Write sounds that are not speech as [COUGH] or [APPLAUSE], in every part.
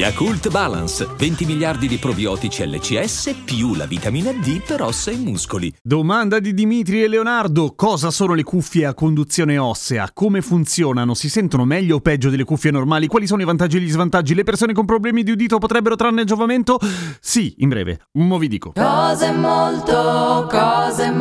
Yakult Balance, 20 miliardi di probiotici LCS più la vitamina D per ossa e muscoli. Domanda di Dimitri e Leonardo: cosa sono le cuffie a conduzione ossea? Come funzionano? Si sentono meglio o peggio delle cuffie normali? Quali sono i vantaggi e gli svantaggi? Le persone con problemi di udito potrebbero trarne giovamento? Sì, in breve, mo vi dico. Cose molto, cose molto,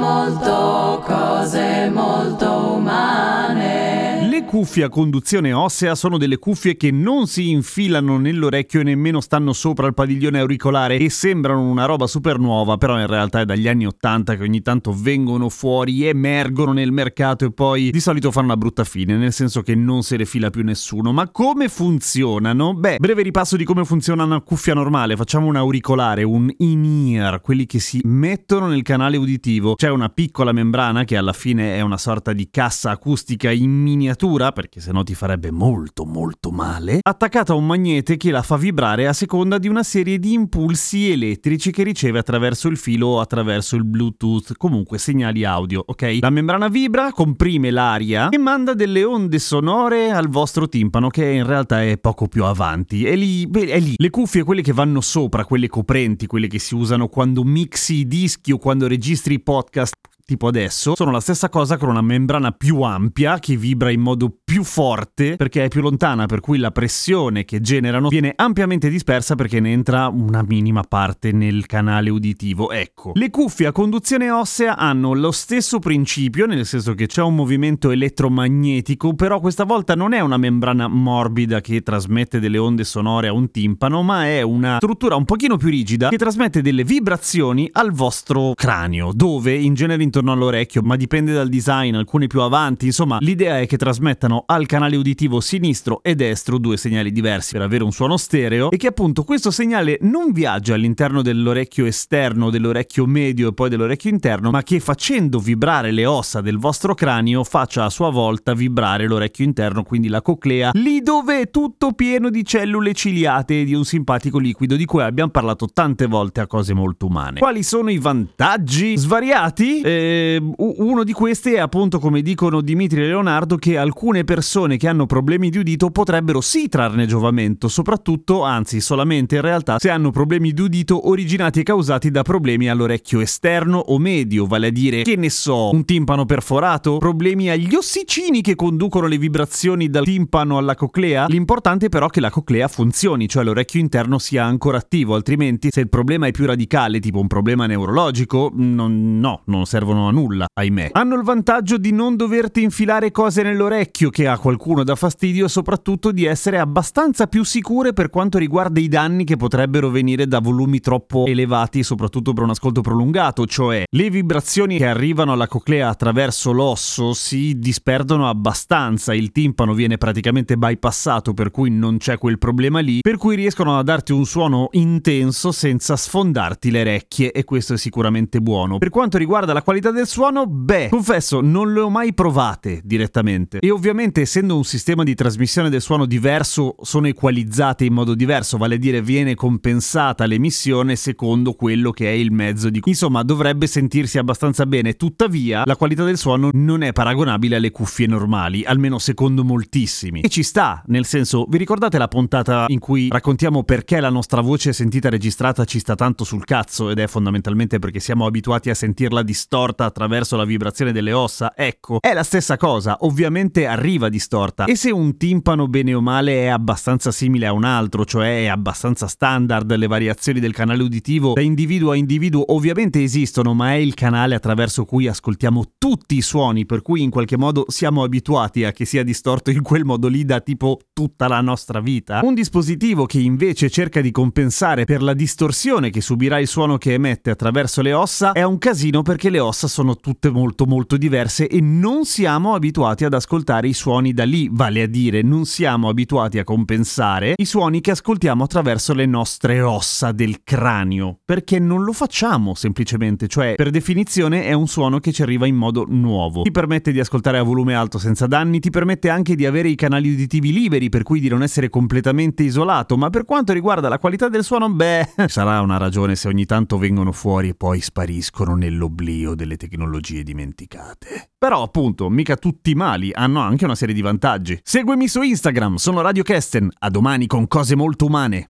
cuffie a conduzione ossea sono delle cuffie che non si infilano nell'orecchio e nemmeno stanno sopra il padiglione auricolare e sembrano una roba super nuova, però in realtà è dagli anni 80 che ogni tanto vengono fuori, emergono nel mercato e poi di solito fanno una brutta fine, nel senso che non se le fila più nessuno. Ma come funzionano? Beh, breve ripasso di come funziona una cuffia normale. Facciamo un auricolare, un in-ear, quelli che si mettono nel canale uditivo. C'è una piccola membrana che alla fine è una sorta di cassa acustica in miniatura perché sennò ti farebbe molto molto male, attaccata a un magnete che la fa vibrare a seconda di una serie di impulsi elettrici che riceve attraverso il filo o attraverso il Bluetooth, comunque segnali audio, ok? La membrana vibra, comprime l'aria e manda delle onde sonore al vostro timpano che in realtà è poco più avanti. È lì, beh, è lì. Le cuffie, quelle che vanno sopra, quelle coprenti, quelle che si usano quando mixi i dischi o quando registri i podcast, tipo adesso, sono la stessa cosa con una membrana più ampia che vibra in modo più forte perché è più lontana, per cui la pressione che generano viene ampiamente dispersa perché ne entra una minima parte nel canale uditivo. Ecco, le cuffie a conduzione ossea hanno lo stesso principio, nel senso che c'è un movimento elettromagnetico, però questa volta non è una membrana morbida che trasmette delle onde sonore a un timpano, ma è una struttura un pochino più rigida che trasmette delle vibrazioni al vostro cranio, dove in genere intorno all'orecchio, ma dipende dal design, alcuni più avanti, insomma, l'idea è che trasmettano al canale uditivo sinistro e destro due segnali diversi per avere un suono stereo e che appunto questo segnale non viaggia all'interno dell'orecchio esterno, dell'orecchio medio e poi dell'orecchio interno, ma che facendo vibrare le ossa del vostro cranio faccia a sua volta vibrare l'orecchio interno, quindi la coclea, lì dove è tutto pieno di cellule ciliate e di un simpatico liquido di cui abbiamo parlato tante volte a cose molto umane. Quali sono i vantaggi? Svariati? Eh, uno di questi è appunto, come dicono Dimitri e Leonardo, che alcune persone che hanno problemi di udito potrebbero sì trarne giovamento, soprattutto, anzi solamente in realtà, se hanno problemi di udito originati e causati da problemi all'orecchio esterno o medio, vale a dire, che ne so, un timpano perforato, problemi agli ossicini che conducono le vibrazioni dal timpano alla coclea. L'importante però è che la coclea funzioni, cioè l'orecchio interno sia ancora attivo, altrimenti se il problema è più radicale, tipo un problema neurologico, non, no, non servono a nulla, ahimè. Hanno il vantaggio di non doverti infilare cose nell'orecchio che a qualcuno dà fastidio soprattutto di essere abbastanza più sicure per quanto riguarda i danni che potrebbero venire da volumi troppo elevati, soprattutto per un ascolto prolungato, cioè le vibrazioni che arrivano alla coclea attraverso l'osso si disperdono abbastanza, il timpano viene praticamente bypassato per cui non c'è quel problema lì, per cui riescono a darti un suono intenso senza sfondarti le orecchie e questo è sicuramente buono. Per quanto riguarda la qualità del suono, beh, confesso, non le ho mai provate direttamente. E ovviamente, essendo un sistema di trasmissione del suono diverso, sono equalizzate in modo diverso, vale a dire viene compensata l'emissione secondo quello che è il mezzo di... Insomma, dovrebbe sentirsi abbastanza bene. Tuttavia, la qualità del suono non è paragonabile alle cuffie normali, almeno secondo moltissimi. E ci sta, nel senso, vi ricordate la puntata in cui raccontiamo perché la nostra voce sentita registrata ci sta tanto sul cazzo ed è fondamentalmente perché siamo abituati a sentirla distorta attraverso la vibrazione delle ossa? Ecco, è la stessa cosa, ovviamente arriva distorta. E se un timpano bene o male è abbastanza simile a un altro, cioè è abbastanza standard, le variazioni del canale uditivo da individuo a individuo ovviamente esistono, ma è il canale attraverso cui ascoltiamo tutti i suoni, per cui in qualche modo siamo abituati a che sia distorto in quel modo lì da tipo tutta la nostra vita. Un dispositivo che invece cerca di compensare per la distorsione che subirà il suono che emette attraverso le ossa è un casino perché le ossa sono tutte molto molto diverse e non siamo abituati ad ascoltare i suoni da lì, vale a dire non siamo abituati a compensare i suoni che ascoltiamo attraverso le nostre ossa del cranio, perché non lo facciamo semplicemente, cioè per definizione è un suono che ci arriva in modo nuovo. Ti permette di ascoltare a volume alto senza danni, ti permette anche di avere i canali uditivi liberi, per cui di non essere completamente isolato, ma per quanto riguarda la qualità del suono, beh, [LAUGHS] sarà una ragione se ogni tanto vengono fuori e poi spariscono nell'oblio delle tecnologie dimenticate. Però appunto, mica tutti i mali hanno anche una serie di vantaggi. Seguimi su Instagram, sono Radio Kesten, a domani con cose molto umane.